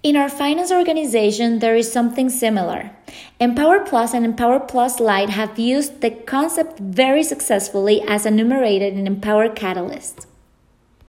In our finance organization, there is something similar. Empower Plus and Empower Plus Lite have used the concept very successfully as enumerated in Empower Catalyst.